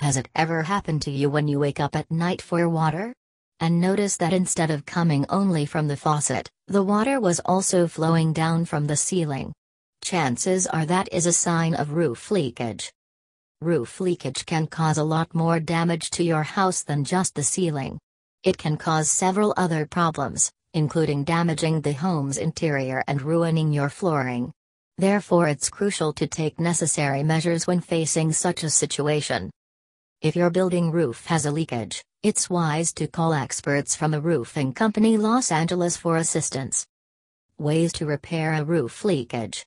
Has it ever happened to you when you wake up at night for water? And notice that instead of coming only from the faucet, the water was also flowing down from the ceiling. Chances are that is a sign of roof leakage. Roof leakage can cause a lot more damage to your house than just the ceiling. It can cause several other problems, including damaging the home's interior and ruining your flooring. Therefore, it's crucial to take necessary measures when facing such a situation. If your building roof has a leakage, it's wise to call experts from a roofing company Los Angeles for assistance. Ways to repair a roof leakage.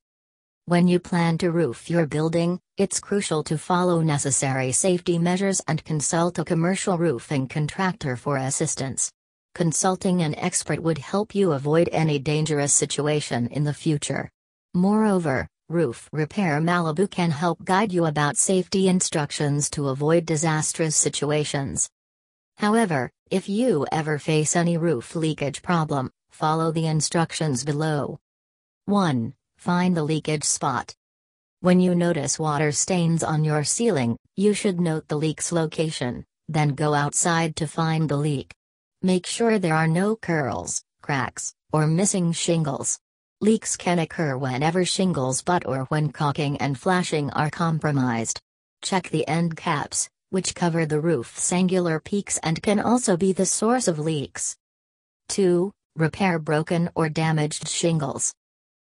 When you plan to roof your building, it's crucial to follow necessary safety measures and consult a commercial roofing contractor for assistance. Consulting an expert would help you avoid any dangerous situation in the future. Moreover, Roof Repair Malibu can help guide you about safety instructions to avoid disastrous situations. However, if you ever face any roof leakage problem, follow the instructions below. 1. Find the leakage spot. When you notice water stains on your ceiling, you should note the leak's location, then go outside to find the leak. Make sure there are no curls, cracks, or missing shingles. Leaks can occur whenever shingles butt or when caulking and flashing are compromised. Check the end caps, which cover the roof's angular peaks and can also be the source of leaks. 2. Repair broken or damaged shingles.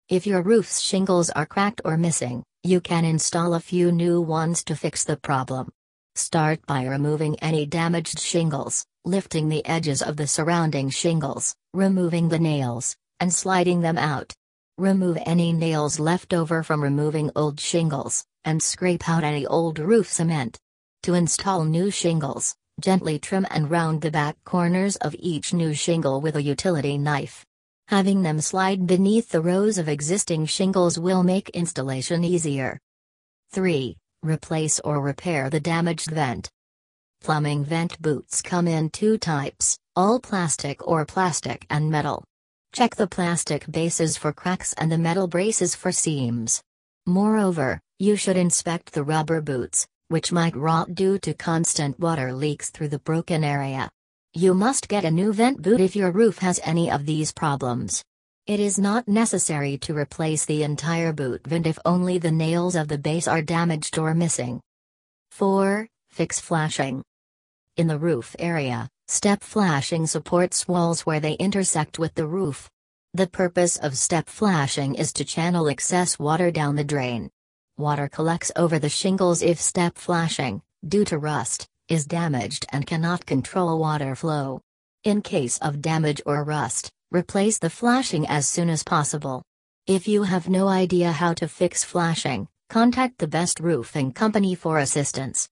If your roof's shingles are cracked or missing, you can install a few new ones to fix the problem. Start by removing any damaged shingles, lifting the edges of the surrounding shingles, removing the nails, and sliding them out. Remove any nails left over from removing old shingles, and scrape out any old roof cement. To install new shingles, gently trim and round the back corners of each new shingle with a utility knife. Having them slide beneath the rows of existing shingles will make installation easier. 3. Replace or repair the damaged vent. Plumbing vent boots come in two types, all plastic or plastic and metal. Check the plastic bases for cracks and the metal braces for seams. Moreover, you should inspect the rubber boots, which might rot due to constant water leaks through the broken area. You must get a new vent boot if your roof has any of these problems. It is not necessary to replace the entire boot vent if only the nails of the base are damaged or missing. 4. Fix flashing. In the roof area, Step flashing supports walls where they intersect with the roof. The purpose of step flashing is to channel excess water down the drain. Water collects over the shingles if step flashing, due to rust, is damaged and cannot control water flow. In case of damage or rust, replace the flashing as soon as possible. If you have no idea how to fix flashing, contact the best roofing company for assistance.